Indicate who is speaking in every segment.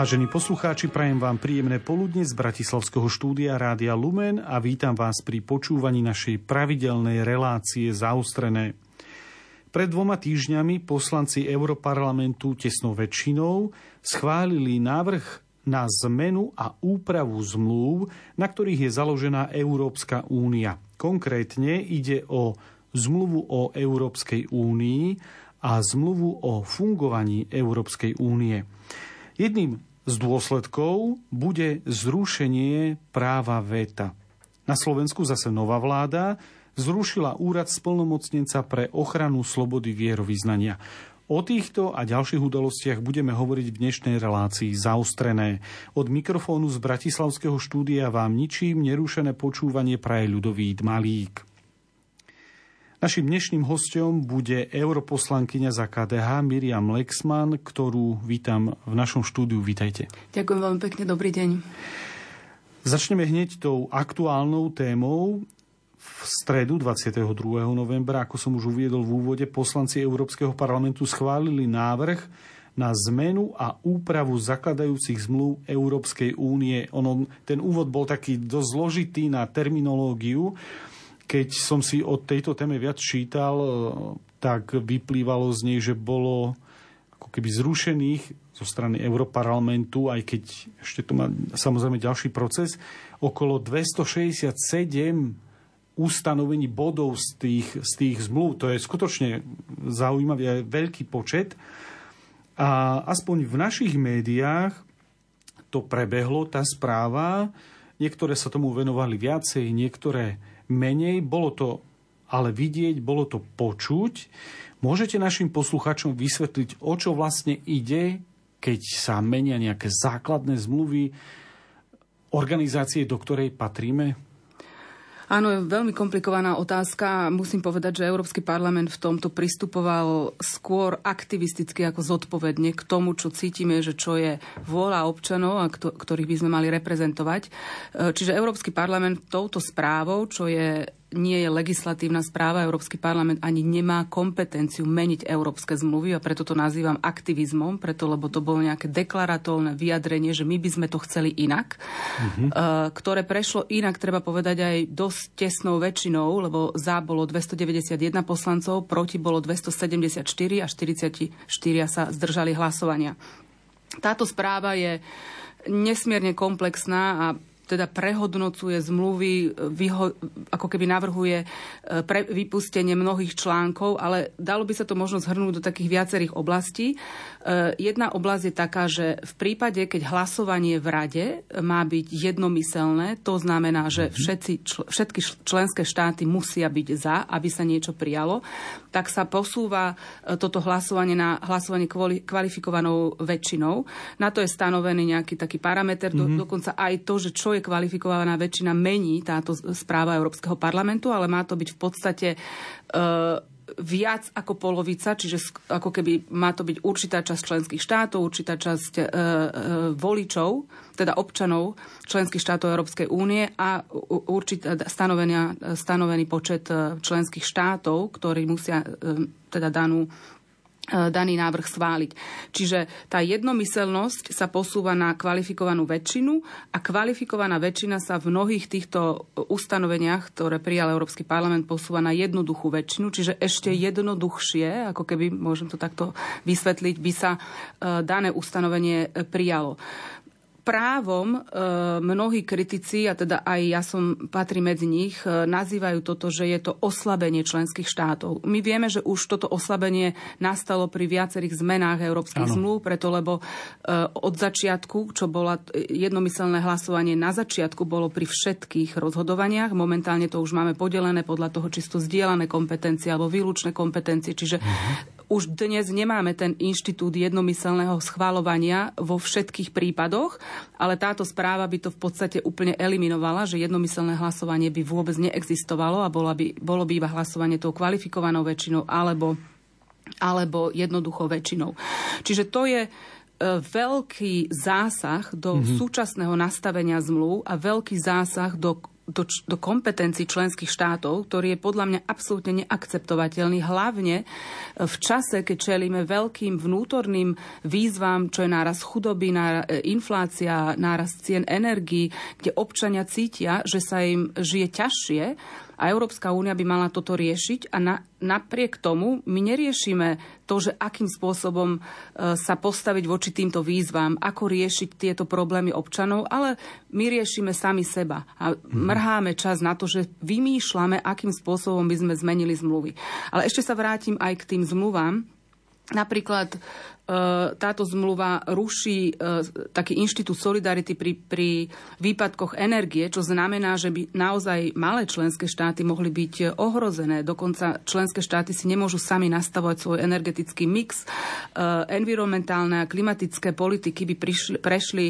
Speaker 1: Vážení poslucháči, prajem vám príjemné poludne z Bratislavského štúdia Rádia Lumen a vítam vás pri počúvaní našej pravidelnej relácie zaostrené. Pred dvoma týždňami poslanci Europarlamentu tesnou väčšinou schválili návrh na zmenu a úpravu zmluv, na ktorých je založená Európska únia. Konkrétne ide o zmluvu o Európskej únii a zmluvu o fungovaní Európskej únie. Jedným z dôsledkov bude zrušenie práva VETA. Na Slovensku zase nová vláda zrušila úrad splnomocnenca pre ochranu slobody vierovýznania. O týchto a ďalších udalostiach budeme hovoriť v dnešnej relácii zaostrené. Od mikrofónu z Bratislavského štúdia vám ničím nerušené počúvanie praje ľudový Malík. Našim dnešným hostom bude europoslankyňa za KDH Miriam Lexman, ktorú vítam v našom štúdiu. Vítajte.
Speaker 2: Ďakujem veľmi pekne, dobrý deň.
Speaker 1: Začneme hneď tou aktuálnou témou. V stredu 22. novembra, ako som už uviedol v úvode, poslanci Európskeho parlamentu schválili návrh na zmenu a úpravu zakladajúcich zmluv Európskej únie. Ono, ten úvod bol taký dosť zložitý na terminológiu, keď som si o tejto téme viac čítal, e, tak vyplývalo z nej, že bolo ako keby zrušených zo strany Europarlamentu, aj keď ešte to má samozrejme ďalší proces, okolo 267 ustanovení bodov z tých, z tých zmluv. To je skutočne zaujímavý a veľký počet. A aspoň v našich médiách to prebehlo, tá správa. Niektoré sa tomu venovali viacej, niektoré menej, bolo to ale vidieť, bolo to počuť. Môžete našim posluchačom vysvetliť, o čo vlastne ide, keď sa menia nejaké základné zmluvy organizácie, do ktorej patríme?
Speaker 2: Áno, je veľmi komplikovaná otázka. Musím povedať, že Európsky parlament v tomto pristupoval skôr aktivisticky ako zodpovedne k tomu, čo cítime, že čo je vôľa občanov, a ktorých by sme mali reprezentovať. E, čiže Európsky parlament touto správou, čo je nie je legislatívna správa, Európsky parlament ani nemá kompetenciu meniť európske zmluvy a preto to nazývam aktivizmom, preto lebo to bolo nejaké deklaratórne vyjadrenie, že my by sme to chceli inak, mm-hmm. ktoré prešlo inak, treba povedať aj dosť tesnou väčšinou, lebo za bolo 291 poslancov, proti bolo 274 a 44 sa zdržali hlasovania. Táto správa je nesmierne komplexná a teda prehodnocuje zmluvy, vyho, ako keby navrhuje e, pre vypustenie mnohých článkov, ale dalo by sa to možno zhrnúť do takých viacerých oblastí. E, jedna oblasť je taká, že v prípade, keď hlasovanie v rade má byť jednomyselné, to znamená, že mhm. všetci, všetky členské štáty musia byť za, aby sa niečo prijalo, tak sa posúva e, toto hlasovanie na hlasovanie kvalifikovanou väčšinou. Na to je stanovený nejaký taký parameter, mm-hmm. do, dokonca aj to, že čo je kvalifikovaná väčšina, mení táto správa Európskeho parlamentu, ale má to byť v podstate e, viac ako polovica, čiže ako keby má to byť určitá časť členských štátov, určitá časť e, e, voličov, teda občanov členských štátov Európskej únie a určitá stanovený počet e, členských štátov, ktorí musia e, teda danú E, daný návrh schváliť. Čiže tá jednomyselnosť sa posúva na kvalifikovanú väčšinu a kvalifikovaná väčšina sa v mnohých týchto ustanoveniach, ktoré prijal Európsky parlament, posúva na jednoduchú väčšinu, čiže ešte jednoduchšie, ako keby, môžem to takto vysvetliť, by sa e, dané ustanovenie prijalo právom e, mnohí kritici, a teda aj ja som patrí medzi nich, e, nazývajú toto, že je to oslabenie členských štátov. My vieme, že už toto oslabenie nastalo pri viacerých zmenách európskych ano. zmluv, preto lebo e, od začiatku, čo bolo jednomyselné hlasovanie na začiatku, bolo pri všetkých rozhodovaniach. Momentálne to už máme podelené podľa toho, či sú zdieľané kompetencie alebo výlučné kompetencie. Čiže uh-huh už dnes nemáme ten inštitút jednomyselného schváľovania vo všetkých prípadoch, ale táto správa by to v podstate úplne eliminovala, že jednomyselné hlasovanie by vôbec neexistovalo a bolo by, bolo by iba hlasovanie tou kvalifikovanou väčšinou alebo, alebo jednoduchou väčšinou. Čiže to je e, veľký zásah do mm-hmm. súčasného nastavenia zmluv a veľký zásah do do, do kompetencií členských štátov, ktorý je podľa mňa absolútne neakceptovateľný, hlavne v čase, keď čelíme veľkým vnútorným výzvam, čo je náraz chudoby, inflácia, náraz cien energií, kde občania cítia, že sa im žije ťažšie a Európska únia by mala toto riešiť a na, napriek tomu my neriešime to, že akým spôsobom e, sa postaviť voči týmto výzvam, ako riešiť tieto problémy občanov, ale my riešime sami seba a mhm. mrháme čas na to, že vymýšľame, akým spôsobom by sme zmenili zmluvy. Ale ešte sa vrátim aj k tým zmluvám. Napríklad táto zmluva ruší e, taký inštitút solidarity pri, pri výpadkoch energie, čo znamená, že by naozaj malé členské štáty mohli byť ohrozené. Dokonca členské štáty si nemôžu sami nastavovať svoj energetický mix. E, environmentálne a klimatické politiky by prišli, prešli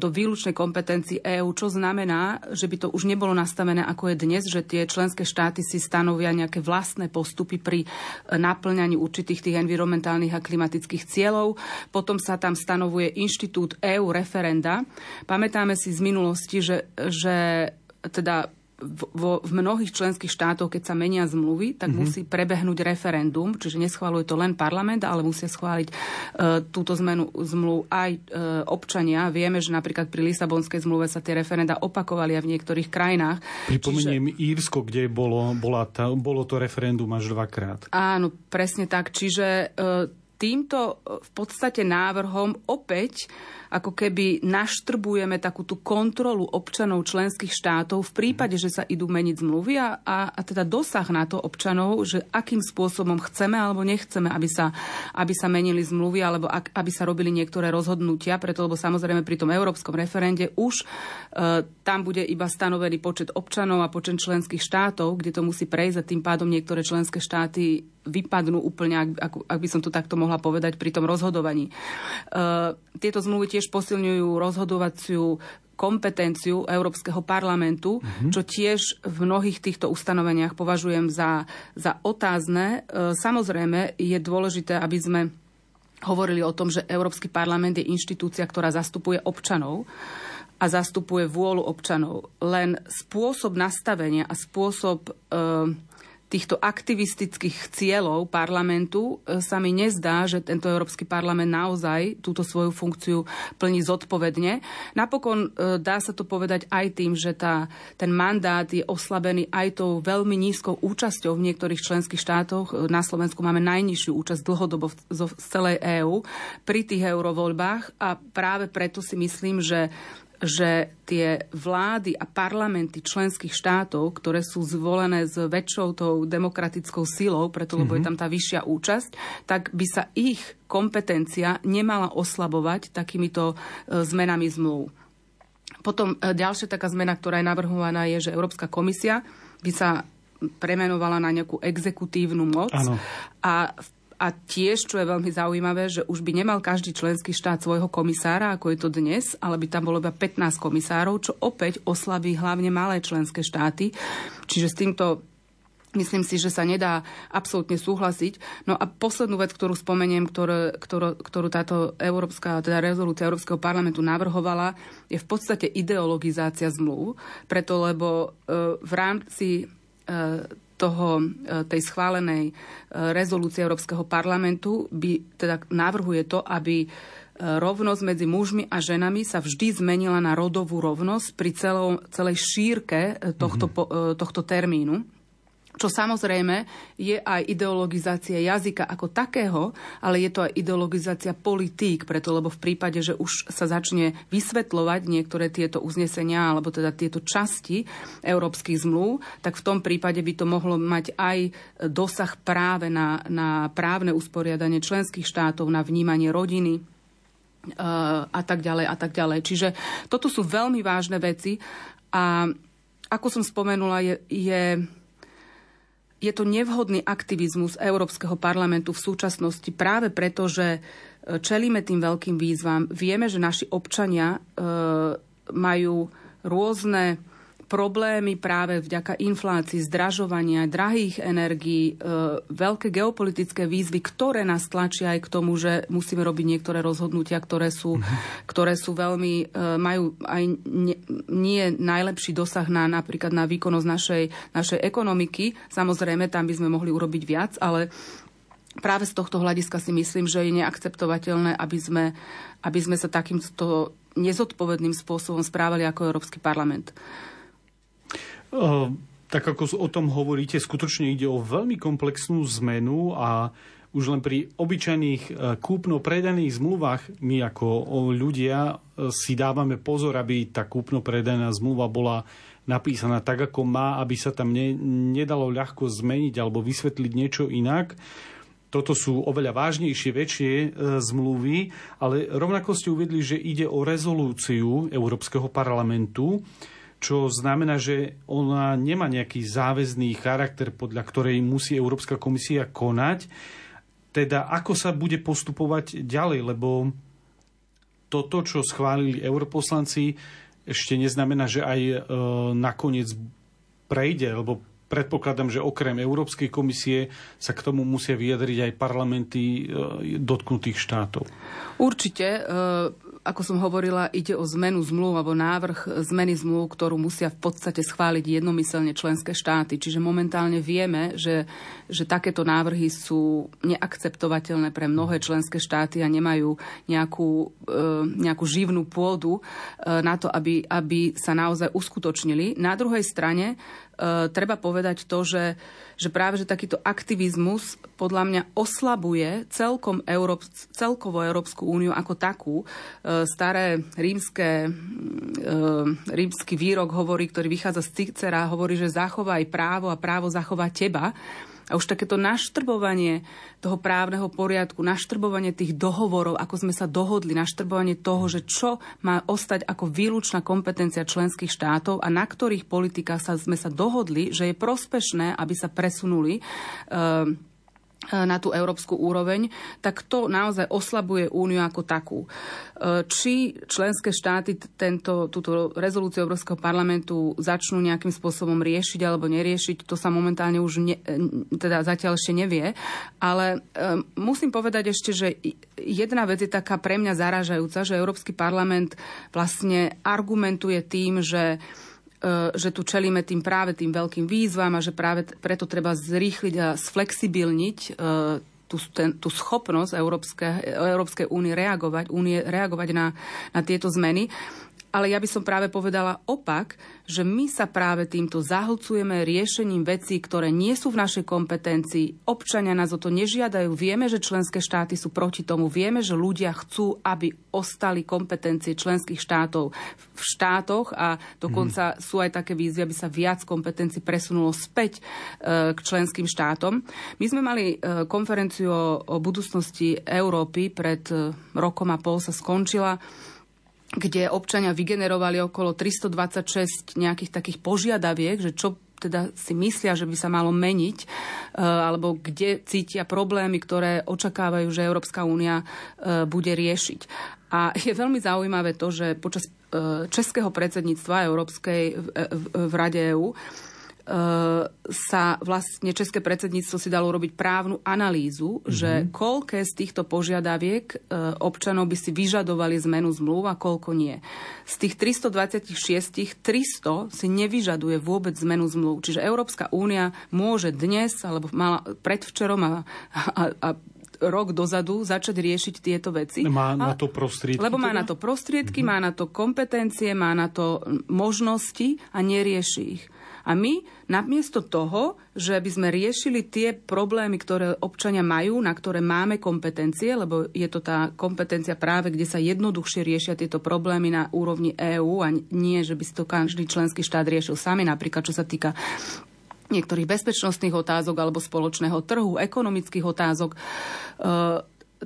Speaker 2: do výlučnej kompetencii EÚ, čo znamená, že by to už nebolo nastavené ako je dnes, že tie členské štáty si stanovia nejaké vlastné postupy pri naplňaní určitých tých environmentálnych a klimatických cieľov. Potom sa tam stanovuje inštitút EU referenda. Pamätáme si z minulosti, že, že teda v, v mnohých členských štátoch, keď sa menia zmluvy, tak mm-hmm. musí prebehnúť referendum, čiže neschváluje to len parlament, ale musia schváliť e, túto zmenu zmluv aj e, občania. Vieme, že napríklad pri Lisabonskej zmluve sa tie referenda opakovali aj v niektorých krajinách.
Speaker 1: Pripomeniem čiže... Írsko, kde bolo, bola tá, bolo to referendum až dvakrát.
Speaker 2: Áno, presne tak. Čiže e, týmto e, v podstate návrhom opäť ako keby naštrbujeme takú tú kontrolu občanov členských štátov v prípade, že sa idú meniť zmluvy a, a, teda dosah na to občanov, že akým spôsobom chceme alebo nechceme, aby sa, aby sa menili zmluvy alebo ak, aby sa robili niektoré rozhodnutia, preto lebo samozrejme pri tom európskom referende už e, tam bude iba stanovený počet občanov a počet členských štátov, kde to musí prejsť a tým pádom niektoré členské štáty vypadnú úplne, ak, ak, ak by som to takto mohla povedať, pri tom rozhodovaní. E, tieto zmluvy tiež posilňujú rozhodovaciu kompetenciu Európskeho parlamentu, mm-hmm. čo tiež v mnohých týchto ustanoveniach považujem za, za otázne. E, samozrejme je dôležité, aby sme hovorili o tom, že Európsky parlament je inštitúcia, ktorá zastupuje občanov a zastupuje vôľu občanov. Len spôsob nastavenia a spôsob e, týchto aktivistických cieľov parlamentu e, sa mi nezdá, že tento Európsky parlament naozaj túto svoju funkciu plní zodpovedne. Napokon e, dá sa to povedať aj tým, že tá, ten mandát je oslabený aj tou veľmi nízkou účasťou v niektorých členských štátoch. E, na Slovensku máme najnižšiu účasť dlhodobo z celej EÚ pri tých eurovoľbách a práve preto si myslím, že že tie vlády a parlamenty členských štátov, ktoré sú zvolené s väčšou tou demokratickou silou, preto lebo mm-hmm. je mhm. tam tá vyššia účasť, tak by sa ich kompetencia nemala oslabovať takýmito e, zmenami zmluv. Potom e, ďalšia taká zmena, ktorá je navrhovaná, je, že Európska komisia by sa premenovala na nejakú exekutívnu moc ano. a v a tiež, čo je veľmi zaujímavé, že už by nemal každý členský štát svojho komisára, ako je to dnes, ale by tam bolo iba 15 komisárov, čo opäť oslabí hlavne malé členské štáty. Čiže s týmto Myslím si, že sa nedá absolútne súhlasiť. No a poslednú vec, ktorú spomeniem, ktorú, ktorú, ktorú táto európska, teda rezolúcia Európskeho parlamentu navrhovala, je v podstate ideologizácia zmluv, preto lebo e, v rámci e, toho, e, tej schválenej e, rezolúcie Európskeho parlamentu by teda navrhuje to, aby e, rovnosť medzi mužmi a ženami sa vždy zmenila na rodovú rovnosť pri celom, celej šírke tohto, mm-hmm. tohto termínu čo samozrejme je aj ideologizácia jazyka ako takého, ale je to aj ideologizácia politík, preto lebo v prípade, že už sa začne vysvetľovať niektoré tieto uznesenia alebo teda tieto časti európskych zmluv, tak v tom prípade by to mohlo mať aj dosah práve na, na právne usporiadanie členských štátov, na vnímanie rodiny, eh, a tak ďalej a tak ďalej. Čiže toto sú veľmi vážne veci a ako som spomenula, je, je je to nevhodný aktivizmus Európskeho parlamentu v súčasnosti práve preto, že e, čelíme tým veľkým výzvam. Vieme, že naši občania e, majú rôzne problémy práve vďaka inflácii, zdražovania, drahých energií, e, veľké geopolitické výzvy, ktoré nás tlačia aj k tomu, že musíme robiť niektoré rozhodnutia, ktoré sú, ktoré sú veľmi, e, majú aj nie najlepší dosah na napríklad na výkonnosť našej, našej ekonomiky. Samozrejme, tam by sme mohli urobiť viac, ale práve z tohto hľadiska si myslím, že je neakceptovateľné, aby sme, aby sme sa takýmto nezodpovedným spôsobom správali ako Európsky parlament.
Speaker 1: Uh, tak ako o tom hovoríte, skutočne ide o veľmi komplexnú zmenu a už len pri obyčajných e, kúpno-predaných zmluvách my ako ľudia e, si dávame pozor, aby tá kúpno-predaná zmluva bola napísaná tak, ako má, aby sa tam ne, nedalo ľahko zmeniť alebo vysvetliť niečo inak. Toto sú oveľa vážnejšie, väčšie zmluvy, ale rovnako ste uvedli, že ide o rezolúciu Európskeho parlamentu, čo znamená, že ona nemá nejaký záväzný charakter, podľa ktorej musí Európska komisia konať. Teda ako sa bude postupovať ďalej, lebo toto, čo schválili europoslanci, ešte neznamená, že aj e, nakoniec prejde, lebo predpokladám, že okrem Európskej komisie sa k tomu musia vyjadriť aj parlamenty e, dotknutých štátov.
Speaker 2: Určite. E, ako som hovorila, ide o zmenu zmluv alebo návrh zmeny zmluv, ktorú musia v podstate schváliť jednomyselne členské štáty. Čiže momentálne vieme, že, že takéto návrhy sú neakceptovateľné pre mnohé členské štáty a nemajú nejakú, nejakú živnú pôdu na to, aby, aby sa naozaj uskutočnili. Na druhej strane E, treba povedať to, že, že práve že takýto aktivizmus podľa mňa oslabuje celkom Európ, celkovo Európsku úniu ako takú. E, staré rímske, e, rímsky výrok hovorí, ktorý vychádza z Cicera, hovorí, že zachovaj právo a právo zachová teba. A už takéto naštrbovanie toho právneho poriadku, naštrbovanie tých dohovorov, ako sme sa dohodli, naštrbovanie toho, že čo má ostať ako výlučná kompetencia členských štátov a na ktorých politikách sa, sme sa dohodli, že je prospešné, aby sa presunuli. Uh, na tú európsku úroveň, tak to naozaj oslabuje úniu ako takú. E, či členské štáty tento, túto rezolúciu Európskeho parlamentu začnú nejakým spôsobom riešiť alebo neriešiť, to sa momentálne už ne, e, teda zatiaľ ešte nevie. Ale musím povedať ešte, že jedna vec je taká pre mňa zaražajúca, že Európsky parlament vlastne argumentuje tým, že E, že tu čelíme tým práve tým veľkým výzvam a že práve preto treba zrýchliť a sflexibilniť e, tú, ten, tú schopnosť Európske, Európskej únie reagovať, reagovať na, na tieto zmeny. Ale ja by som práve povedala opak, že my sa práve týmto zahlcujeme riešením vecí, ktoré nie sú v našej kompetencii. Občania nás o to nežiadajú. Vieme, že členské štáty sú proti tomu. Vieme, že ľudia chcú, aby ostali kompetencie členských štátov v štátoch a dokonca mm. sú aj také výzvy, aby sa viac kompetencií presunulo späť e, k členským štátom. My sme mali e, konferenciu o, budúcnosti Európy pred e, rokom a pol sa skončila kde občania vygenerovali okolo 326 nejakých takých požiadaviek, že čo teda si myslia, že by sa malo meniť, e, alebo kde cítia problémy, ktoré očakávajú, že Európska únia e, bude riešiť. A je veľmi zaujímavé to, že počas e, českého predsedníctva Európskej v Rade EÚ sa vlastne České predsedníctvo si dalo robiť právnu analýzu, mm-hmm. že koľké z týchto požiadaviek e, občanov by si vyžadovali zmenu zmluv a koľko nie. Z tých 326, 300 si nevyžaduje vôbec zmenu zmluv. Čiže Európska únia môže dnes, alebo mala predvčerom a, a, a rok dozadu začať riešiť tieto veci.
Speaker 1: Má na to prostriedky?
Speaker 2: Lebo má teda? na to prostriedky, mm-hmm. má na to kompetencie, má na to možnosti a nerieši ich. A my namiesto toho, že by sme riešili tie problémy, ktoré občania majú, na ktoré máme kompetencie, lebo je to tá kompetencia práve, kde sa jednoduchšie riešia tieto problémy na úrovni EÚ a nie, že by si to každý členský štát riešil sami, napríklad čo sa týka niektorých bezpečnostných otázok alebo spoločného trhu, ekonomických otázok. E,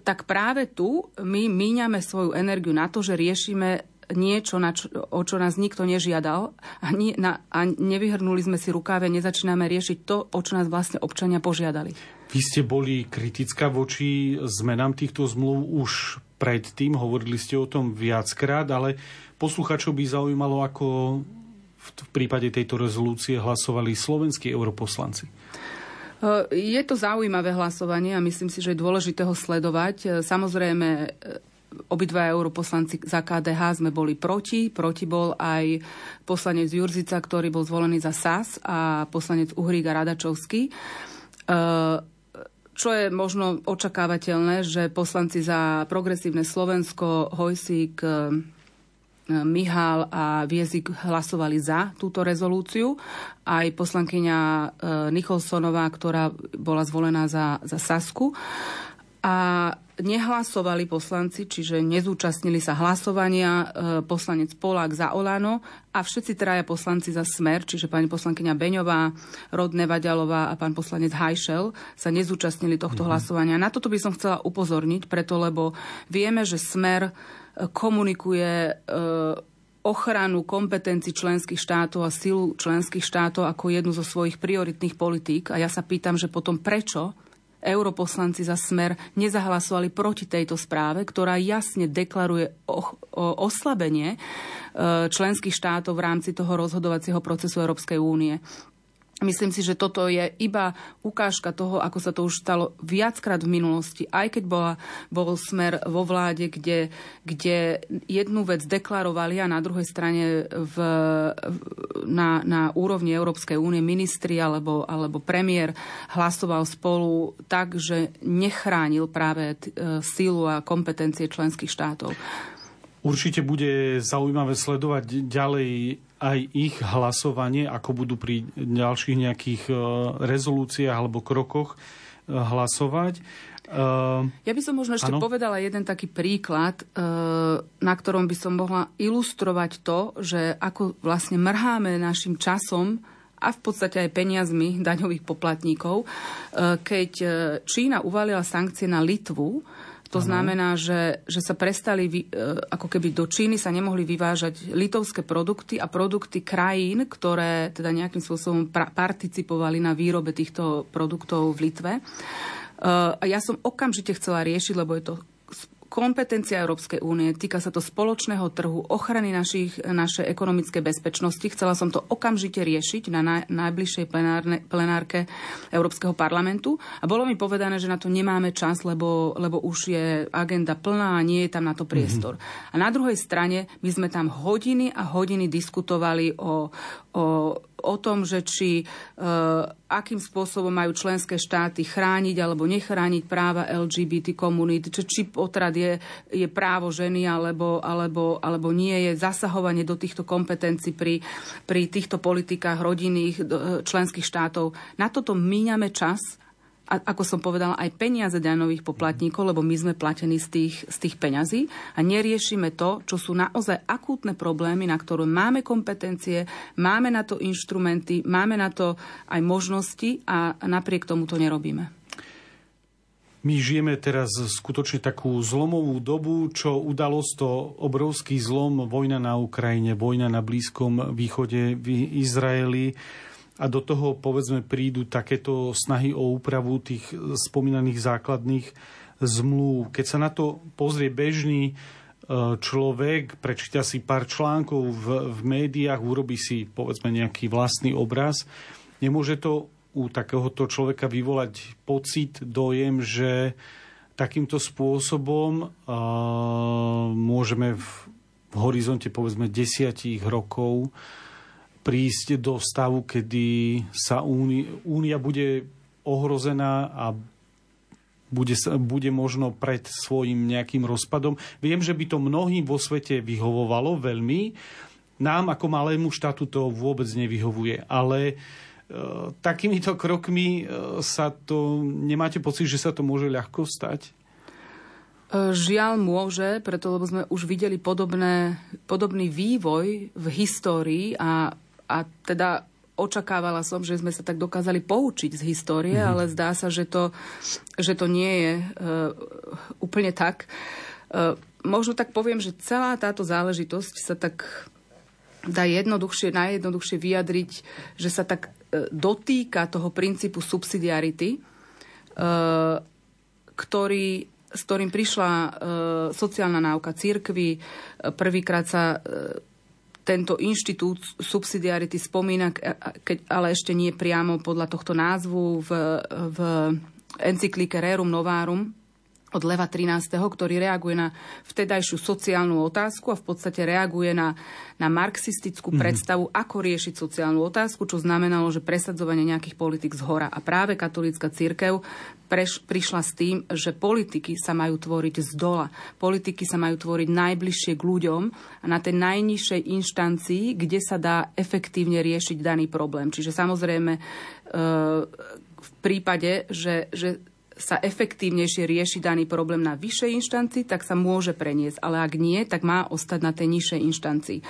Speaker 2: tak práve tu my míňame svoju energiu na to, že riešime niečo, na čo, o čo nás nikto nežiadal a, nie, na, a nevyhrnuli sme si rukáve, nezačíname riešiť to, o čo nás vlastne občania požiadali.
Speaker 1: Vy ste boli kritická voči zmenám týchto zmluv už predtým, hovorili ste o tom viackrát, ale posluchačov by zaujímalo, ako v prípade tejto rezolúcie hlasovali slovenskí europoslanci?
Speaker 2: Je to zaujímavé hlasovanie a myslím si, že je dôležité ho sledovať. Samozrejme, obidva europoslanci za KDH sme boli proti. Proti bol aj poslanec Jurzica, ktorý bol zvolený za SAS a poslanec Uhrík a Radačovský. Čo je možno očakávateľné, že poslanci za progresívne Slovensko, Hojsík, Mihal a Viezik hlasovali za túto rezolúciu. Aj poslankyňa e, Nicholsonová, ktorá bola zvolená za, za Sasku. A nehlasovali poslanci, čiže nezúčastnili sa hlasovania e, poslanec Polák za Olano a všetci traja poslanci za Smer, čiže pani poslankyňa Beňová, Rod Nevadialová a pán poslanec Hajšel sa nezúčastnili tohto mm-hmm. hlasovania. Na toto by som chcela upozorniť, preto lebo vieme, že Smer komunikuje e, ochranu kompetencií členských štátov a silu členských štátov ako jednu zo svojich prioritných politík. A ja sa pýtam, že potom prečo europoslanci za smer nezahlasovali proti tejto správe, ktorá jasne deklaruje oslabenie e, členských štátov v rámci toho rozhodovacieho procesu Európskej únie. Myslím si, že toto je iba ukážka toho, ako sa to už stalo viackrát v minulosti, aj keď bola, bol smer vo vláde, kde, kde jednu vec deklarovali a na druhej strane v, na, na úrovni Európskej únie ministri alebo, alebo premiér hlasoval spolu tak, že nechránil práve sílu a kompetencie členských štátov.
Speaker 1: Určite bude zaujímavé sledovať ďalej aj ich hlasovanie, ako budú pri ďalších nejakých e, rezolúciách alebo krokoch e, hlasovať.
Speaker 2: E, ja by som možno ešte ano? povedala jeden taký príklad, na ktorom by som mohla ilustrovať to, že ako vlastne mrháme našim časom a v podstate aj peniazmi daňových poplatníkov. Keď Čína uvalila sankcie na Litvu, to ano. znamená, že, že sa prestali, e, ako keby do Číny sa nemohli vyvážať litovské produkty a produkty krajín, ktoré teda nejakým spôsobom pra- participovali na výrobe týchto produktov v Litve. Uh, ja som okamžite chcela riešiť, lebo je to kompetencia Európskej únie, týka sa to spoločného trhu, ochrany našich, našej ekonomickej bezpečnosti. Chcela som to okamžite riešiť na naj, najbližšej plenárne, plenárke Európskeho parlamentu a bolo mi povedané, že na to nemáme čas, lebo, lebo už je agenda plná a nie je tam na to priestor. Mm-hmm. A na druhej strane my sme tam hodiny a hodiny diskutovali o, o o tom, že či e, akým spôsobom majú členské štáty chrániť alebo nechrániť práva LGBT komunít, či, či potrad je, je právo ženy alebo, alebo, alebo nie je zasahovanie do týchto kompetencií pri, pri týchto politikách rodinných e, členských štátov. Na toto míňame čas a ako som povedala, aj peniaze daňových poplatníkov, lebo my sme platení z tých, z tých peňazí a neriešime to, čo sú naozaj akútne problémy, na ktoré máme kompetencie, máme na to inštrumenty, máme na to aj možnosti a napriek tomu to nerobíme.
Speaker 1: My žijeme teraz skutočne takú zlomovú dobu, čo udalosť to obrovský zlom, vojna na Ukrajine, vojna na Blízkom východe v Izraeli a do toho povedzme prídu takéto snahy o úpravu tých spomínaných základných zmluv. Keď sa na to pozrie bežný e, človek, prečíta si pár článkov v, v médiách, urobí si povedzme nejaký vlastný obraz, nemôže to u takéhoto človeka vyvolať pocit, dojem, že takýmto spôsobom uh, môžeme v, v horizonte povedzme desiatich rokov prísť do stavu, kedy sa únia bude ohrozená a bude, bude možno pred svojim nejakým rozpadom. Viem, že by to mnohým vo svete vyhovovalo veľmi. Nám ako malému štátu to vôbec nevyhovuje. Ale e, takýmito krokmi e, sa to... Nemáte pocit, že sa to môže ľahko stať?
Speaker 2: E, žiaľ môže, preto lebo sme už videli podobné, podobný vývoj v histórii a a teda očakávala som, že sme sa tak dokázali poučiť z histórie, mm-hmm. ale zdá sa, že to, že to nie je uh, úplne tak. Uh, možno tak poviem, že celá táto záležitosť sa tak dá jednoduchšie, najjednoduchšie vyjadriť, že sa tak uh, dotýka toho princípu subsidiarity, ktorý s ktorým prišla sociálna náuka církvy. Prvýkrát sa tento inštitút subsidiarity spomína, keď, ale ešte nie priamo podľa tohto názvu v, v encyklike Rerum Novarum od Leva 13., ktorý reaguje na vtedajšiu sociálnu otázku a v podstate reaguje na, na marxistickú mm. predstavu, ako riešiť sociálnu otázku, čo znamenalo, že presadzovanie nejakých politik z hora. A práve katolícka církev preš, prišla s tým, že politiky sa majú tvoriť z dola. Politiky sa majú tvoriť najbližšie k ľuďom a na tej najnižšej inštancii, kde sa dá efektívne riešiť daný problém. Čiže samozrejme e, v prípade, že, že sa efektívnejšie rieši daný problém na vyššej inštancii, tak sa môže preniesť. Ale ak nie, tak má ostať na tej nižšej inštancii. E,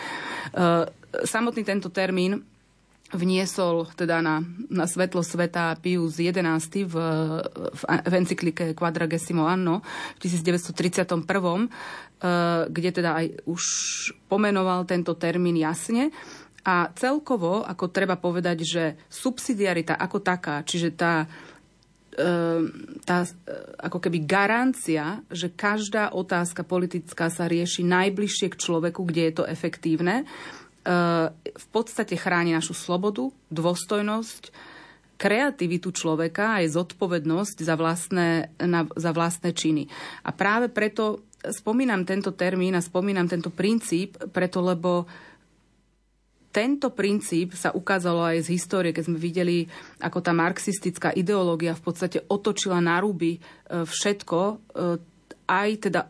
Speaker 2: samotný tento termín vniesol teda na, na svetlo sveta Pius XI v, v, v encyklike Quadragesimo Anno v 1931, e, kde teda aj už pomenoval tento termín jasne. A celkovo, ako treba povedať, že subsidiarita ako taká, čiže tá tá e, ako keby garancia, že každá otázka politická sa rieši najbližšie k človeku, kde je to efektívne, e, v podstate chráni našu slobodu, dôstojnosť, kreativitu človeka aj zodpovednosť za vlastné, na, za vlastné činy. A práve preto spomínam tento termín a spomínam tento princíp, preto lebo tento princíp sa ukázalo aj z histórie, keď sme videli, ako tá marxistická ideológia v podstate otočila na ruby e, všetko, e, aj teda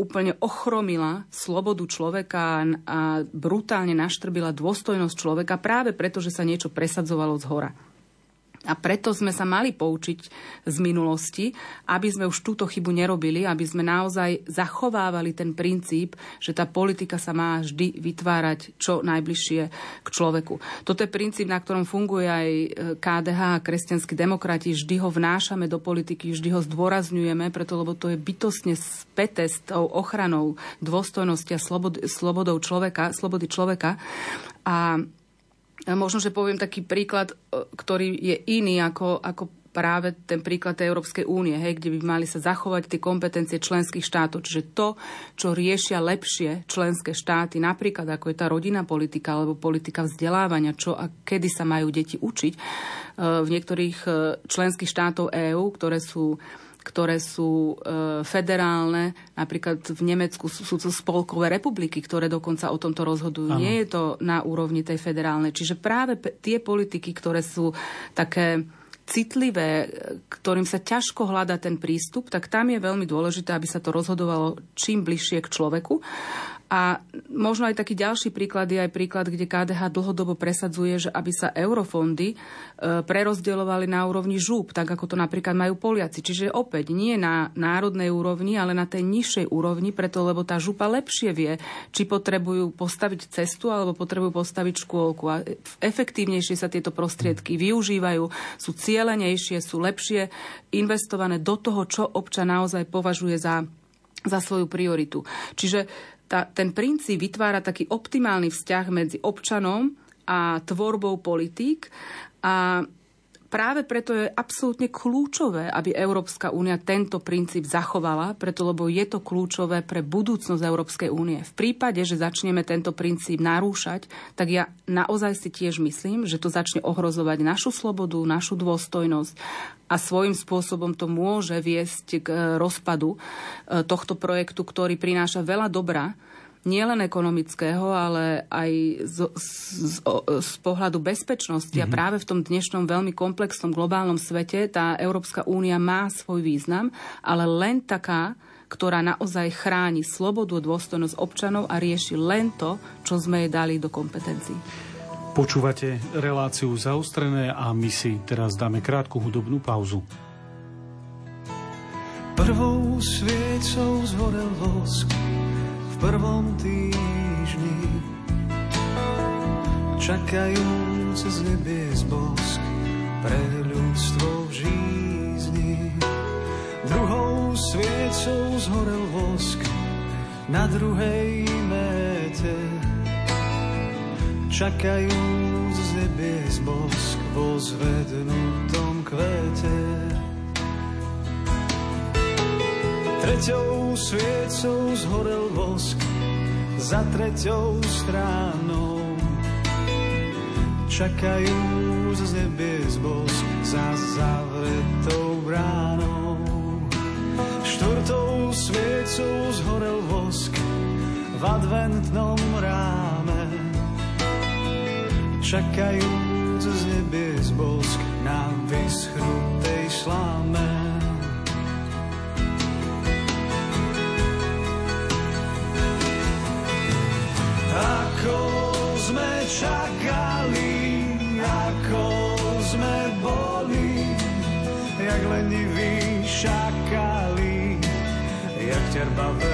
Speaker 2: úplne ochromila slobodu človeka a brutálne naštrbila dôstojnosť človeka práve preto, že sa niečo presadzovalo z hora. A preto sme sa mali poučiť z minulosti, aby sme už túto chybu nerobili, aby sme naozaj zachovávali ten princíp, že tá politika sa má vždy vytvárať čo najbližšie k človeku. Toto je princíp, na ktorom funguje aj KDH a kresťanskí demokrati. Vždy ho vnášame do politiky, vždy ho zdôrazňujeme, preto lebo to je bytostne späté s tou ochranou dôstojnosti a slobodou človeka, slobody človeka. A Možno, že poviem taký príklad, e, ktorý je iný ako, ako práve ten príklad tej Európskej únie, hej, kde by mali sa zachovať tie kompetencie členských štátov. Čiže to, čo riešia lepšie členské štáty, napríklad ako je tá rodinná politika alebo politika vzdelávania, čo a kedy sa majú deti učiť. E, v niektorých e, členských štátov EÚ, ktoré sú ktoré sú e, federálne. Napríklad v Nemecku sú, sú to spolkové republiky, ktoré dokonca o tomto rozhodujú. Ano. Nie je to na úrovni tej federálnej. Čiže práve p- tie politiky, ktoré sú také citlivé, ktorým sa ťažko hľadá ten prístup, tak tam je veľmi dôležité, aby sa to rozhodovalo čím bližšie k človeku. A možno aj taký ďalší príklad je aj príklad, kde KDH dlhodobo presadzuje, že aby sa eurofondy e, prerozdielovali na úrovni žúb, tak ako to napríklad majú Poliaci. Čiže opäť nie na národnej úrovni, ale na tej nižšej úrovni, preto lebo tá župa lepšie vie, či potrebujú postaviť cestu alebo potrebujú postaviť škôlku. A efektívnejšie sa tieto prostriedky využívajú, sú cielenejšie, sú lepšie investované do toho, čo občan naozaj považuje za za svoju prioritu. Čiže tá, ten princíp vytvára taký optimálny vzťah medzi občanom a tvorbou politík a práve preto je absolútne kľúčové, aby Európska únia tento princíp zachovala, preto lebo je to kľúčové pre budúcnosť Európskej únie. V prípade, že začneme tento princíp narúšať, tak ja naozaj si tiež myslím, že to začne ohrozovať našu slobodu, našu dôstojnosť a svojím spôsobom to môže viesť k rozpadu e, tohto projektu, ktorý prináša veľa dobra, nielen ekonomického, ale aj z, z, z pohľadu bezpečnosti. Mm-hmm. A mhm. práve v tom dnešnom veľmi komplexnom globálnom svete tá Európska únia má svoj význam, ale len taká, ktorá naozaj chráni slobodu a dôstojnosť občanov a rieši len to, čo sme jej dali do kompetencií.
Speaker 1: Počúvate reláciu zaostrené a my si teraz dáme krátku hudobnú pauzu.
Speaker 3: Prvou sviecou zhorel vosk prvom týždni čakajúc z nebies bosk pre ľudstvo v žízni. Druhou sviecou zhorel vosk na druhej méte čakajúc z nebies bosk vo zvednutom kvete. Treťou sviecou zhorel vosk za treťou stranou. Čakajú z nebies bosk za zavretou bránou. Štvrtou sviecou zhorel vosk v adventnom ráme. Čakajú z nebies bosk na vyschnutej sláme. Love.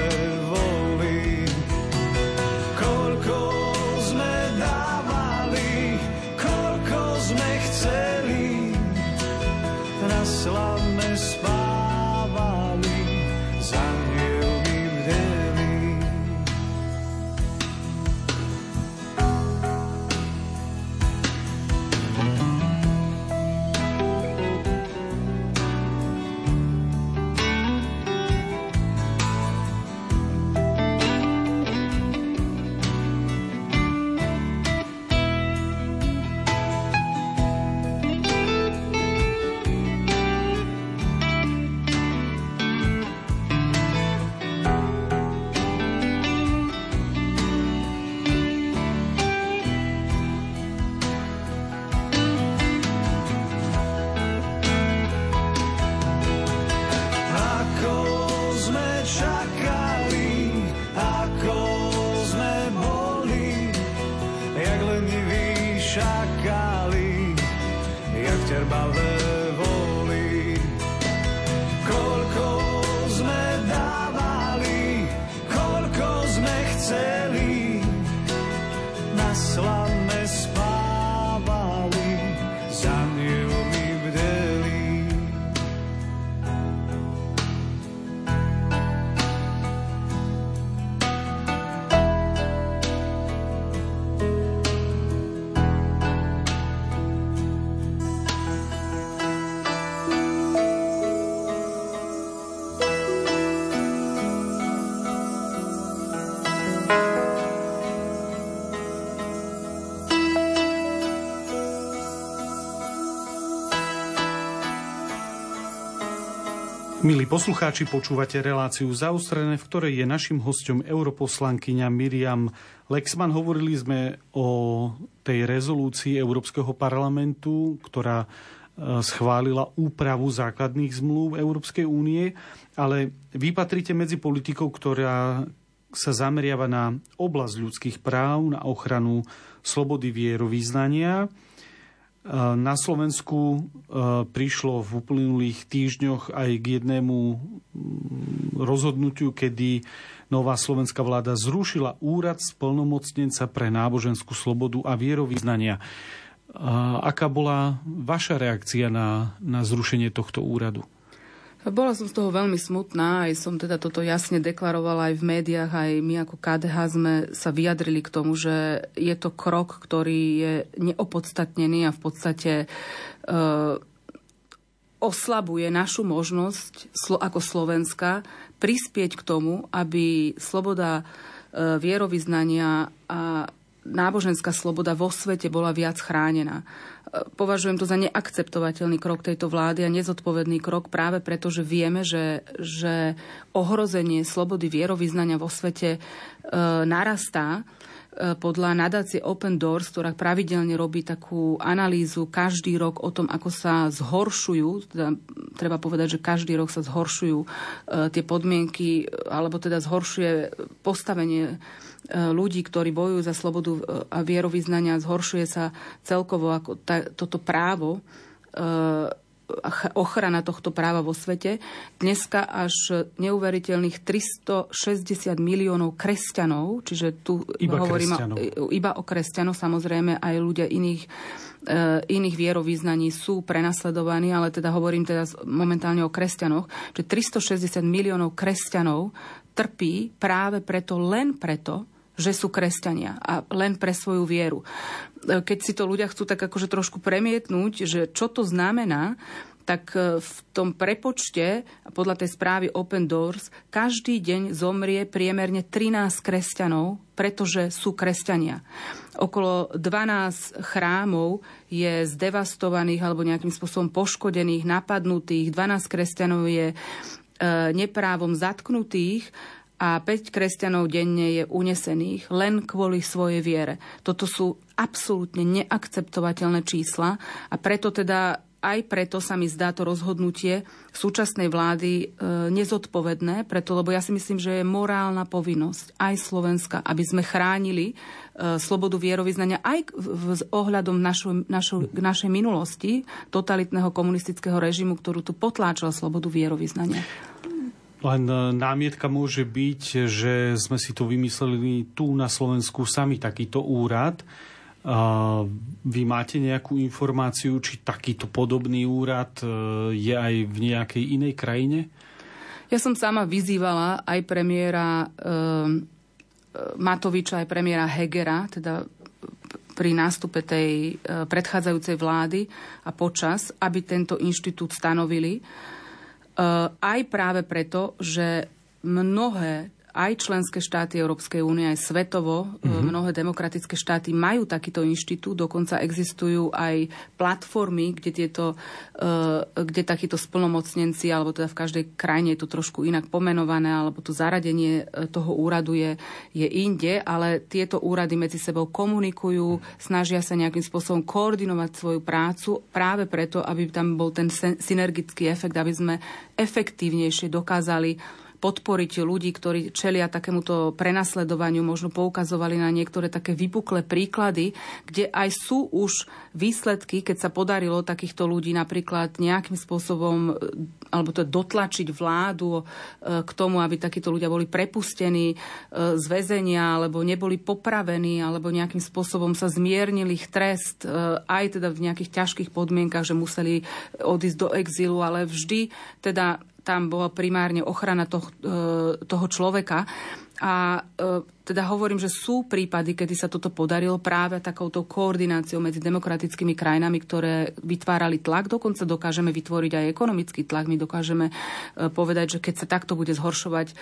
Speaker 1: Milí poslucháči, počúvate reláciu zaustrené, v ktorej je našim hostom europoslankyňa Miriam Lexman. Hovorili sme o tej rezolúcii Európskeho parlamentu, ktorá e, schválila úpravu základných zmluv Európskej únie, ale vy patrite medzi politikov, ktorá sa zameriava na oblasť ľudských práv, na ochranu slobody vierovýznania. Na Slovensku e, prišlo v uplynulých týždňoch aj k jednému mm, rozhodnutiu, kedy nová slovenská vláda zrušila úrad splnomocnenca pre náboženskú slobodu a vierovýznania. Aká bola vaša reakcia na, na zrušenie tohto úradu?
Speaker 2: Bola som z toho veľmi smutná, aj som teda toto jasne deklarovala aj v médiách, aj my ako KDH sme sa vyjadrili k tomu, že je to krok, ktorý je neopodstatnený a v podstate e, oslabuje našu možnosť ako Slovenska prispieť k tomu, aby sloboda e, vierovýznania a náboženská sloboda vo svete bola viac chránená. Považujem to za neakceptovateľný krok tejto vlády a nezodpovedný krok práve preto, že vieme, že, že ohrozenie slobody vierovýznania vo svete e, narastá podľa nadácie Open Doors, ktorá pravidelne robí takú analýzu každý rok o tom, ako sa zhoršujú, teda treba povedať, že každý rok sa zhoršujú e, tie podmienky, alebo teda zhoršuje postavenie ľudí, ktorí bojujú za slobodu a vierovýznania, zhoršuje sa celkovo ako ta, toto právo ochrana tohto práva vo svete. Dneska až neuveriteľných 360 miliónov kresťanov, čiže tu
Speaker 1: iba
Speaker 2: hovorím
Speaker 1: kresťanov.
Speaker 2: iba o kresťanov, samozrejme aj ľudia iných iných vierovýznaní sú prenasledovaní, ale teda hovorím teda momentálne o kresťanoch, že 360 miliónov kresťanov trpí práve preto, len preto, že sú kresťania a len pre svoju vieru. Keď si to ľudia chcú tak akože trošku premietnúť, že čo to znamená, tak e, v tom prepočte, podľa tej správy Open Doors, každý deň zomrie priemerne 13 kresťanov, pretože sú kresťania. Okolo 12 chrámov je zdevastovaných alebo nejakým spôsobom poškodených, napadnutých, 12 kresťanov je e, neprávom zatknutých a 5 kresťanov denne je unesených len kvôli svojej viere. Toto sú absolútne neakceptovateľné čísla a preto teda aj preto sa mi zdá to rozhodnutie súčasnej vlády e, nezodpovedné, preto, lebo ja si myslím, že je morálna povinnosť aj Slovenska, aby sme chránili e, slobodu vierovýznania aj v, ohľadom našo, našo, k našej minulosti totalitného komunistického režimu, ktorú tu potláčal slobodu vierovýznania.
Speaker 1: Len e, námietka môže byť, že sme si to vymysleli tu na Slovensku sami takýto úrad, vy máte nejakú informáciu, či takýto podobný úrad e, je aj v nejakej inej krajine?
Speaker 2: Ja som sama vyzývala aj premiéra e, Matoviča, aj premiéra Hegera, teda pri nástupe tej e, predchádzajúcej vlády a počas, aby tento inštitút stanovili. Aj práve preto, že mnohé aj členské štáty Európskej únie, aj svetovo, mm-hmm. mnohé demokratické štáty majú takýto inštitút, dokonca existujú aj platformy, kde, tieto, e, kde takíto splnomocnenci, alebo teda v každej krajine je to trošku inak pomenované, alebo to zaradenie e, toho úradu je, je inde, ale tieto úrady medzi sebou komunikujú, snažia sa nejakým spôsobom koordinovať svoju prácu práve preto, aby tam bol ten synergický efekt, aby sme efektívnejšie dokázali podporiť ľudí, ktorí čelia takémuto prenasledovaniu, možno poukazovali na niektoré také vypuklé príklady, kde aj sú už výsledky, keď sa podarilo takýchto ľudí napríklad nejakým spôsobom alebo to dotlačiť vládu e, k tomu, aby takíto ľudia boli prepustení e, z väzenia, alebo neboli popravení, alebo nejakým spôsobom sa zmiernil ich trest, e, aj teda v nejakých ťažkých podmienkach, že museli odísť do exílu, ale vždy teda tam bola primárne ochrana toho, toho človeka. A e, teda hovorím, že sú prípady, kedy sa toto podarilo práve takouto koordináciou medzi demokratickými krajinami, ktoré vytvárali tlak. Dokonca dokážeme vytvoriť aj ekonomický tlak. My dokážeme e, povedať, že keď sa takto bude zhoršovať e,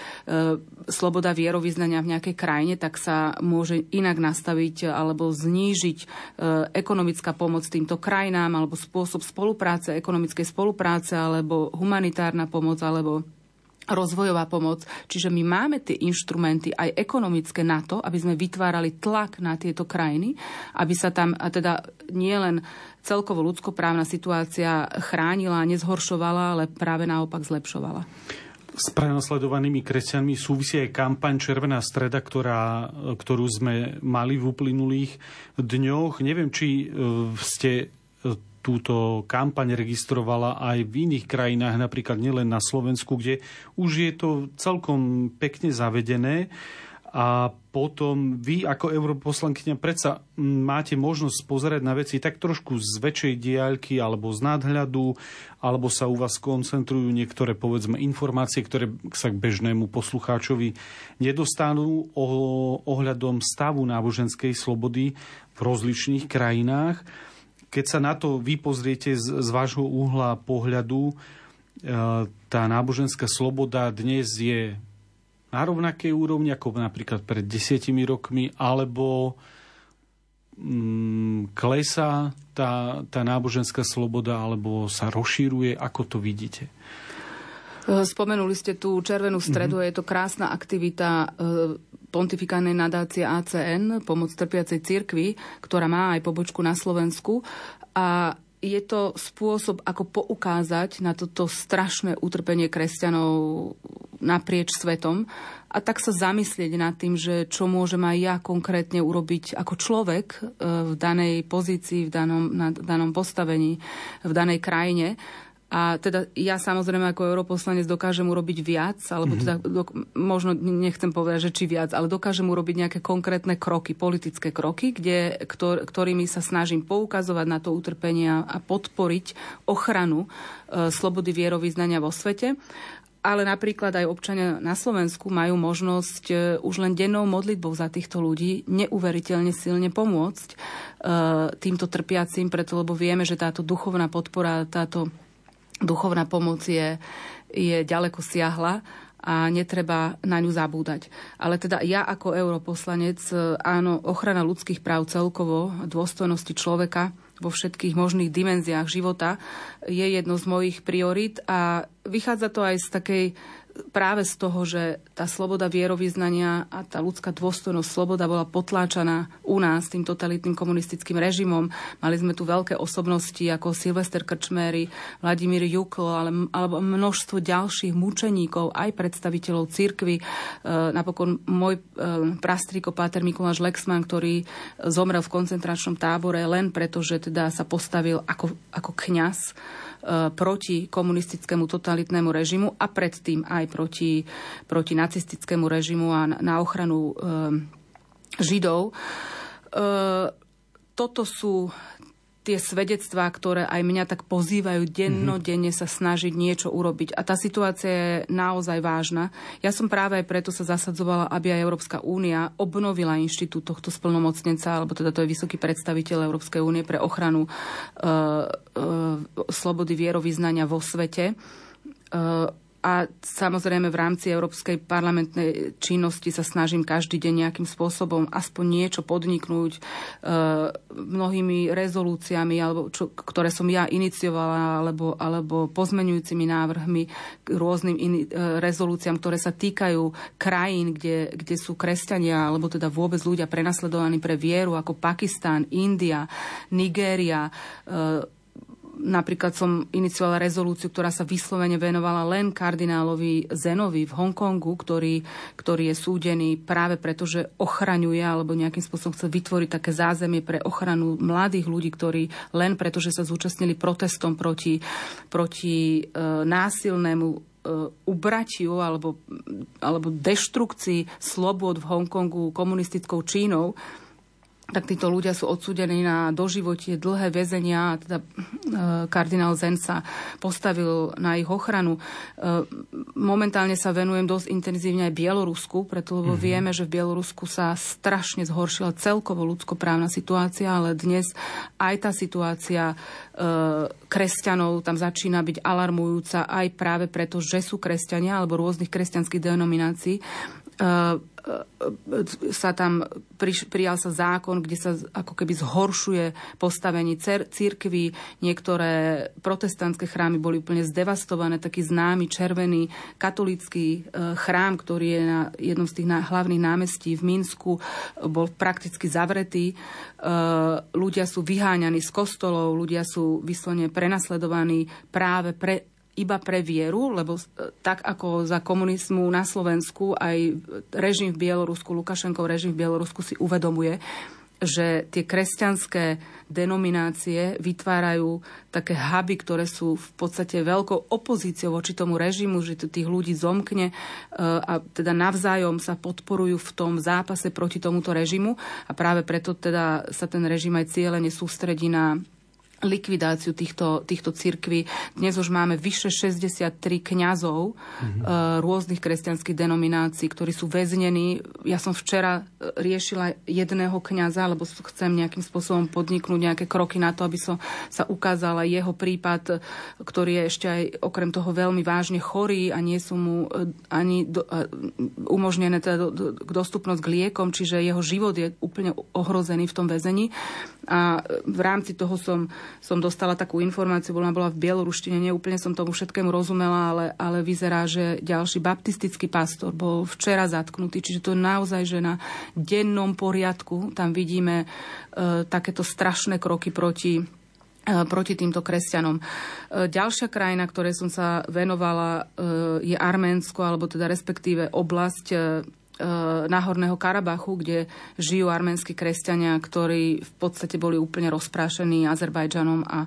Speaker 2: sloboda vierovýznania v nejakej krajine, tak sa môže inak nastaviť alebo znížiť e, ekonomická pomoc týmto krajinám alebo spôsob spolupráce, ekonomickej spolupráce alebo humanitárna pomoc alebo rozvojová pomoc. Čiže my máme tie inštrumenty aj ekonomické na to, aby sme vytvárali tlak na tieto krajiny, aby sa tam, a teda nie len celkovo ľudskoprávna situácia chránila nezhoršovala, ale práve naopak zlepšovala.
Speaker 1: S prenasledovanými kresťanmi súvisí aj kampaň Červená streda, ktorá, ktorú sme mali v uplynulých dňoch. Neviem, či e, ste túto kampaň registrovala aj v iných krajinách, napríklad nielen na Slovensku, kde už je to celkom pekne zavedené. A potom vy ako europoslankyňa predsa máte možnosť pozerať na veci tak trošku z väčšej diaľky alebo z nadhľadu, alebo sa u vás koncentrujú niektoré povedzme informácie, ktoré sa k bežnému poslucháčovi nedostanú ohľadom stavu náboženskej slobody v rozličných krajinách. Keď sa na to vy pozriete z, z vášho uhla pohľadu, e, tá náboženská sloboda dnes je na rovnakej úrovni ako napríklad pred desiatimi rokmi, alebo mm, klesá tá, tá náboženská sloboda, alebo sa rozšíruje, ako to vidíte?
Speaker 2: E, spomenuli ste tú červenú stredu, mm-hmm. je to krásna aktivita e, pontifikálnej nadácie ACN, pomoc trpiacej cirkvi, ktorá má aj pobočku na Slovensku. A je to spôsob, ako poukázať na toto strašné utrpenie kresťanov naprieč svetom a tak sa zamyslieť nad tým, že čo môžem aj ja konkrétne urobiť ako človek e, v danej pozícii, v danom, na danom postavení, v danej krajine a teda ja samozrejme ako europoslanec dokážem urobiť viac, alebo teda dok- možno nechcem povedať, že či viac, ale dokážem urobiť nejaké konkrétne kroky, politické kroky, kde, ktor- ktorými sa snažím poukazovať na to utrpenie a podporiť ochranu e, slobody vierovýznania vo svete. Ale napríklad aj občania na Slovensku majú možnosť e, už len dennou modlitbou za týchto ľudí neuveriteľne silne pomôcť e, týmto trpiacim, preto lebo vieme, že táto duchovná podpora, táto duchovná pomoc je, je ďaleko siahla a netreba na ňu zabúdať. Ale teda ja ako europoslanec, áno, ochrana ľudských práv celkovo, dôstojnosti človeka vo všetkých možných dimenziách života je jedno z mojich priorít a vychádza to aj z takej práve z toho, že tá sloboda vierovýznania a tá ľudská dôstojnosť, sloboda bola potláčaná u nás tým totalitným komunistickým režimom. Mali sme tu veľké osobnosti ako Silvester Krčmery, Vladimír Jukl, ale, alebo množstvo ďalších mučeníkov, aj predstaviteľov cirkvy. E, napokon môj e, prastriko Páter Mikuláš Lexman, ktorý zomrel v koncentračnom tábore len preto, že teda sa postavil ako, ako kňaz proti komunistickému totalitnému režimu a predtým aj proti, proti nacistickému režimu a na ochranu e, Židov. E, toto sú tie svedectvá, ktoré aj mňa tak pozývajú dennodenne sa snažiť niečo urobiť. A tá situácia je naozaj vážna. Ja som práve aj preto sa zasadzovala, aby aj Európska únia obnovila inštitút tohto splnomocnenca, alebo teda to je vysoký predstaviteľ Európskej únie pre ochranu uh, uh, slobody vierovýznania vo svete. Uh, a samozrejme v rámci európskej parlamentnej činnosti sa snažím každý deň nejakým spôsobom aspoň niečo podniknúť e, mnohými rezolúciami, alebo čo, ktoré som ja iniciovala, alebo, alebo pozmenujúcimi návrhmi k rôznym in, e, rezolúciám, ktoré sa týkajú krajín, kde, kde sú kresťania, alebo teda vôbec ľudia prenasledovaní pre vieru, ako Pakistán, India, Nigéria, e, Napríklad som iniciovala rezolúciu, ktorá sa vyslovene venovala len kardinálovi Zenovi v Hongkongu, ktorý, ktorý je súdený práve preto, že ochraňuje alebo nejakým spôsobom chce vytvoriť také zázemie pre ochranu mladých ľudí, ktorí len preto, že sa zúčastnili protestom proti, proti e, násilnému e, ubratiu alebo, alebo deštrukcii slobod v Hongkongu komunistickou Čínou, tak títo ľudia sú odsúdení na doživotie, dlhé väzenia a teda e, kardinál Zen sa postavil na ich ochranu. E, momentálne sa venujem dosť intenzívne aj Bielorusku, preto lebo mm-hmm. vieme, že v Bielorusku sa strašne zhoršila celkovo ľudskoprávna situácia, ale dnes aj tá situácia e, kresťanov tam začína byť alarmujúca aj práve preto, že sú kresťania alebo rôznych kresťanských denominácií sa tam prijal sa zákon, kde sa ako keby zhoršuje postavenie církvy. Niektoré protestantské chrámy boli úplne zdevastované. Taký známy červený katolícky e, chrám, ktorý je na jednom z tých hlavných námestí v Minsku, bol prakticky zavretý. E, ľudia sú vyháňaní z kostolov, ľudia sú vyslovene prenasledovaní práve pre iba pre vieru, lebo e, tak ako za komunizmu na Slovensku aj režim v Bielorusku, Lukašenkov režim v Bielorusku si uvedomuje, že tie kresťanské denominácie vytvárajú také huby, ktoré sú v podstate veľkou opozíciou voči tomu režimu, že to tých ľudí zomkne e, a teda navzájom sa podporujú v tom zápase proti tomuto režimu. A práve preto teda sa ten režim aj cieľene sústredí na likvidáciu týchto, týchto cirkví. Dnes už máme vyše 63 kňazov mm-hmm. rôznych kresťanských denominácií, ktorí sú väznení. Ja som včera eh, riešila jedného kňaza, lebo chcem nejakým spôsobom podniknúť nejaké kroky na to, aby som sa ukázala jeho prípad, ktorý je ešte aj okrem toho veľmi vážne chorý a nie sú mu eh, ani do, umožnené teda do, do, dostupnosť k liekom, čiže jeho život je úplne ohrozený v tom väzení. A v rámci toho som som dostala takú informáciu, bola, bola v bieloruštine, neúplne som tomu všetkému rozumela, ale, ale vyzerá, že ďalší baptistický pastor bol včera zatknutý, čiže to je naozaj, že na dennom poriadku tam vidíme e, takéto strašné kroky proti e, proti týmto kresťanom. E, ďalšia krajina, ktorej som sa venovala, e, je Arménsko, alebo teda respektíve oblasť Náhorného Karabachu, kde žijú arménsky kresťania, ktorí v podstate boli úplne rozprášení Azerbajdžanom a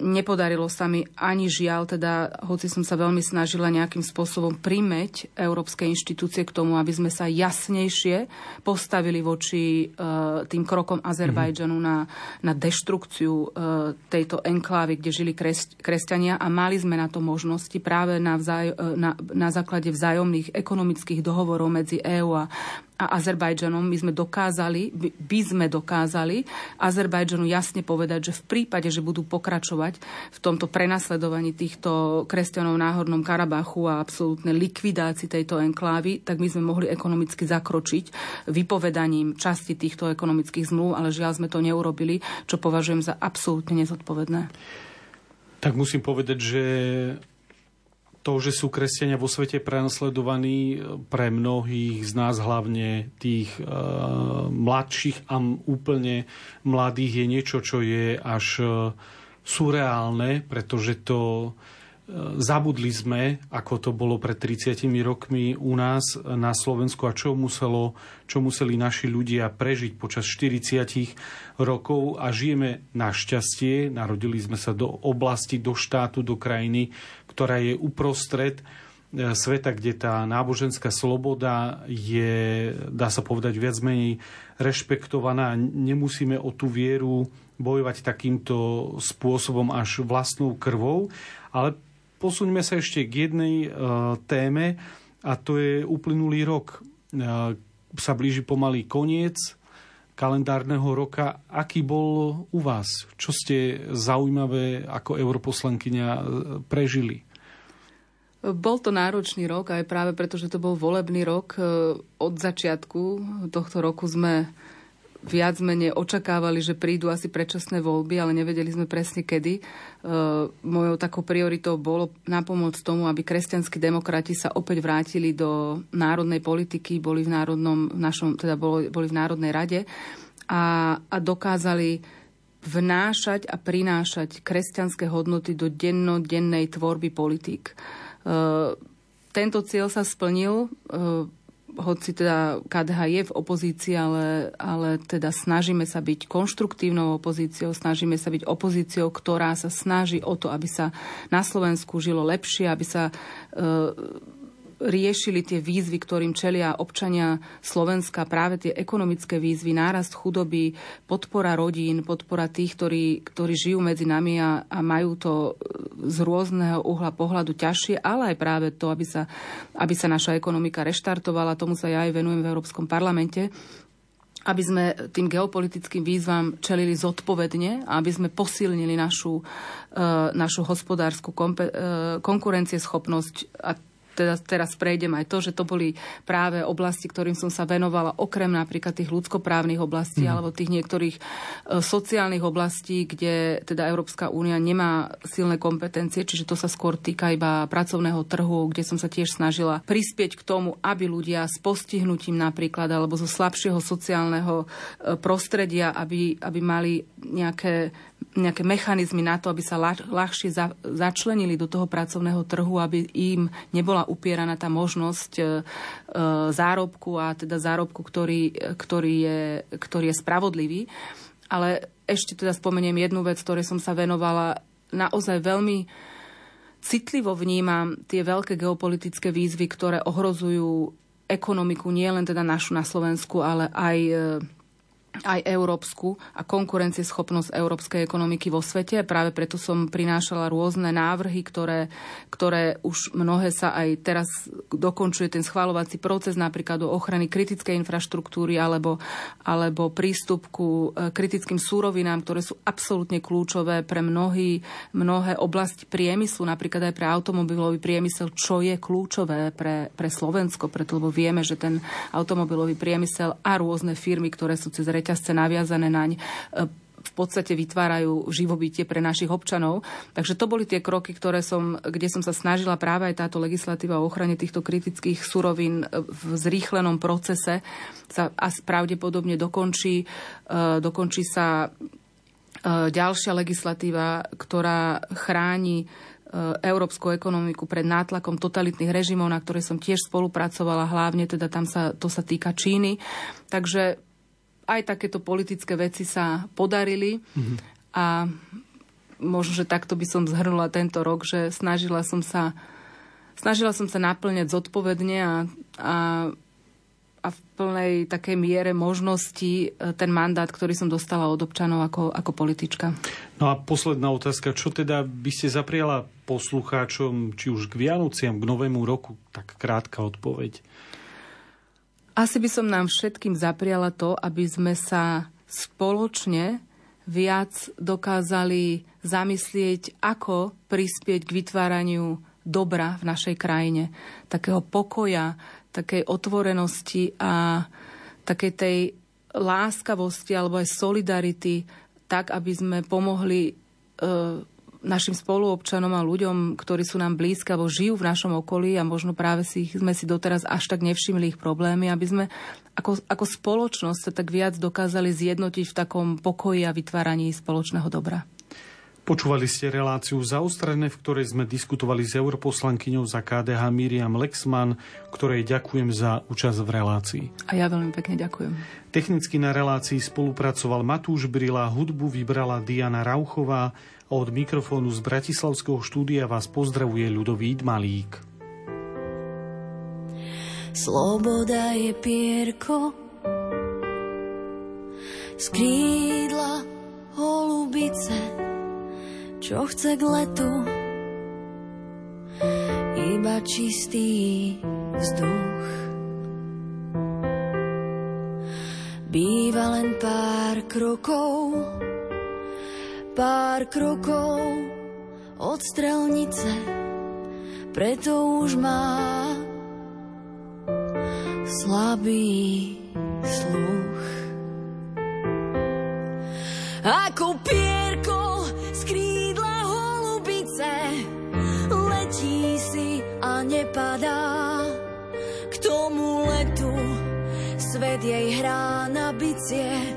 Speaker 2: Nepodarilo sa mi ani žiaľ, teda, hoci som sa veľmi snažila nejakým spôsobom primeť európske inštitúcie k tomu, aby sme sa jasnejšie postavili voči uh, tým krokom Azerbajdžanu mm-hmm. na, na deštrukciu uh, tejto enklávy, kde žili kres, kresťania a mali sme na to možnosti práve na, vzaj, uh, na, na základe vzájomných ekonomických dohovorov medzi EÚ a a Azerbajdžanom. My sme dokázali, by sme dokázali Azerbajdžanu jasne povedať, že v prípade, že budú pokračovať v tomto prenasledovaní týchto kresťanov v Náhornom Karabachu a absolútne likvidácii tejto enklávy, tak my sme mohli ekonomicky zakročiť vypovedaním časti týchto ekonomických zmluv, ale žiaľ sme to neurobili, čo považujem za absolútne nezodpovedné.
Speaker 1: Tak musím povedať, že to, že sú kresťania vo svete prenasledovaní pre mnohých z nás, hlavne tých e, mladších a úplne mladých, je niečo, čo je až e, surreálne, pretože to Zabudli sme, ako to bolo pred 30 rokmi u nás na Slovensku a čo, muselo, čo museli naši ľudia prežiť počas 40 rokov. A žijeme našťastie, narodili sme sa do oblasti, do štátu, do krajiny, ktorá je uprostred e, sveta, kde tá náboženská sloboda je, dá sa povedať, viac menej rešpektovaná. Nemusíme o tú vieru bojovať takýmto spôsobom až vlastnou krvou, ale posuňme sa ešte k jednej uh, téme a to je uplynulý rok. Uh, sa blíži pomalý koniec kalendárneho roka. Aký bol u vás? Čo ste zaujímavé ako europoslankyňa e, prežili?
Speaker 2: Bol to náročný rok aj práve preto, že to bol volebný rok. Od začiatku tohto roku sme viac menej očakávali, že prídu asi predčasné voľby, ale nevedeli sme presne kedy. E, mojou takou prioritou bolo napomôcť tomu, aby kresťanskí demokrati sa opäť vrátili do národnej politiky, boli v, národnom, v našom, teda boli, boli v Národnej rade a, a dokázali vnášať a prinášať kresťanské hodnoty do dennodennej tvorby politík. E, tento cieľ sa splnil. E, hoci teda KDH je v opozícii, ale, ale teda snažíme sa byť konštruktívnou opozíciou, snažíme sa byť opozíciou, ktorá sa snaží o to, aby sa na Slovensku žilo lepšie, aby sa e, riešili tie výzvy, ktorým čelia občania Slovenska, práve tie ekonomické výzvy, nárast chudoby, podpora rodín, podpora tých, ktorí, ktorí žijú medzi nami a, a majú to e, z rôzneho uhla pohľadu ťažšie, ale aj práve to, aby sa, aby sa naša ekonomika reštartovala. Tomu sa ja aj venujem v Európskom parlamente aby sme tým geopolitickým výzvam čelili zodpovedne a aby sme posilnili našu, e, našu hospodárskú e, konkurencieschopnosť a teda teraz prejdem aj to, že to boli práve oblasti, ktorým som sa venovala, okrem napríklad tých ľudskoprávnych oblastí mm. alebo tých niektorých e, sociálnych oblastí, kde teda Európska únia nemá silné kompetencie, čiže to sa skôr týka iba pracovného trhu, kde som sa tiež snažila prispieť k tomu, aby ľudia s postihnutím napríklad alebo zo slabšieho sociálneho e, prostredia, aby, aby mali nejaké nejaké mechanizmy na to, aby sa ľahšie za, začlenili do toho pracovného trhu, aby im nebola upieraná tá možnosť e, e, zárobku a teda zárobku, ktorý, ktorý, je, ktorý je spravodlivý. Ale ešte teda spomeniem jednu vec, ktorej som sa venovala. Naozaj veľmi citlivo vnímam tie veľké geopolitické výzvy, ktoré ohrozujú ekonomiku nielen teda našu na Slovensku, ale aj e, aj európsku a konkurencieschopnosť európskej ekonomiky vo svete. Práve preto som prinášala rôzne návrhy, ktoré, ktoré už mnohé sa aj teraz dokončuje ten schváľovací proces, napríklad o ochrany kritickej infraštruktúry alebo, alebo prístup ku e, kritickým súrovinám, ktoré sú absolútne kľúčové pre mnohý, mnohé oblasti priemyslu, napríklad aj pre automobilový priemysel, čo je kľúčové pre, pre Slovensko, preto lebo vieme, že ten automobilový priemysel a rôzne firmy, ktoré sú cez reťazce naviazané naň, e, v podstate vytvárajú živobytie pre našich občanov. Takže to boli tie kroky, ktoré som, kde som sa snažila práve aj táto legislatíva o ochrane týchto kritických surovín e, v zrýchlenom procese sa a pravdepodobne dokončí, e, dokončí sa ďalšia legislatíva, ktorá chráni európsku ekonomiku pred nátlakom totalitných režimov, na ktoré som tiež spolupracovala, hlavne teda tam sa, to sa týka Číny. Takže aj takéto politické veci sa podarili mm-hmm. a možno, že takto by som zhrnula tento rok, že snažila som sa snažila som sa naplňať zodpovedne a, a, a v plnej takej miere možnosti e, ten mandát, ktorý som dostala od občanov ako, ako politička.
Speaker 1: No a posledná otázka. Čo teda by ste zapriala poslucháčom, či už k Vianociam, k Novému roku? Tak krátka odpoveď.
Speaker 2: Asi by som nám všetkým zapriala to, aby sme sa spoločne viac dokázali zamyslieť, ako prispieť k vytváraniu dobra v našej krajine. Takého pokoja, takej otvorenosti a takej tej láskavosti alebo aj solidarity, tak, aby sme pomohli e, našim spoluobčanom a ľuďom, ktorí sú nám blízki alebo žijú v našom okolí a možno práve si ich, sme si doteraz až tak nevšimli ich problémy, aby sme ako, ako spoločnosť sa tak viac dokázali zjednotiť v takom pokoji a vytváraní spoločného dobra.
Speaker 1: Počúvali ste reláciu zaostrené, v ktorej sme diskutovali s europoslankyňou za KDH Miriam Lexman, ktorej ďakujem za účasť v relácii.
Speaker 2: A ja veľmi pekne ďakujem.
Speaker 1: Technicky na relácii spolupracoval Matúš Brila, hudbu vybrala Diana Rauchová od mikrofónu z Bratislavského štúdia vás pozdravuje ľudový Malík.
Speaker 4: Sloboda je pierko, skrídla holubice, čo chce k letu, iba čistý vzduch. Býva len pár krokov, pár krokov od strelnice, preto už má slabý sluch. Ako pierko nepadá k tomu letu. Svet jej hrá na bicie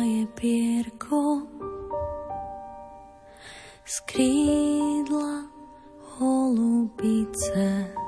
Speaker 4: je pierko z krídla holubice.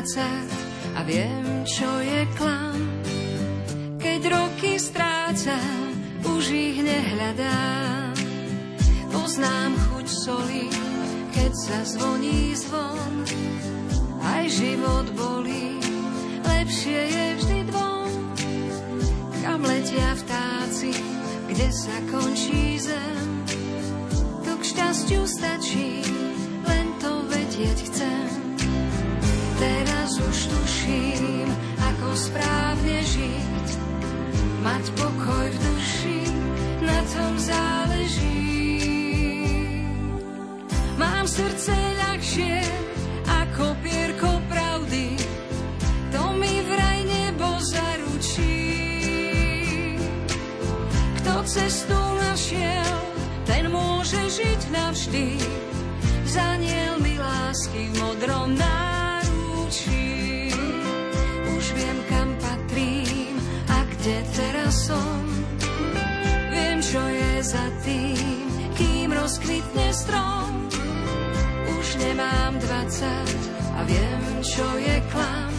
Speaker 4: Dvacať a viem, čo je klam. Keď roky strácam, už ich nehľadám. Poznám chuť soli, keď sa zvoní zvon. Aj život bolí, lepšie je vždy žiť navždy. Zaniel mi lásky v modrom náručí. Už viem, kam patrím a kde teraz som. Viem, čo je za tým, kým rozkvitne strom. Už nemám dvacať a viem, čo je klam.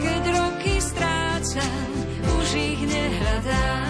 Speaker 4: Keď roky strácam, už ich nehľadám.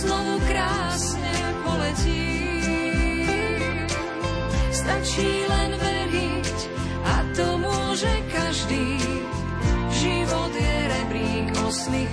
Speaker 4: Znovu krásne poletí. Stačí len veriť a to môže každý. Život je rebrík osných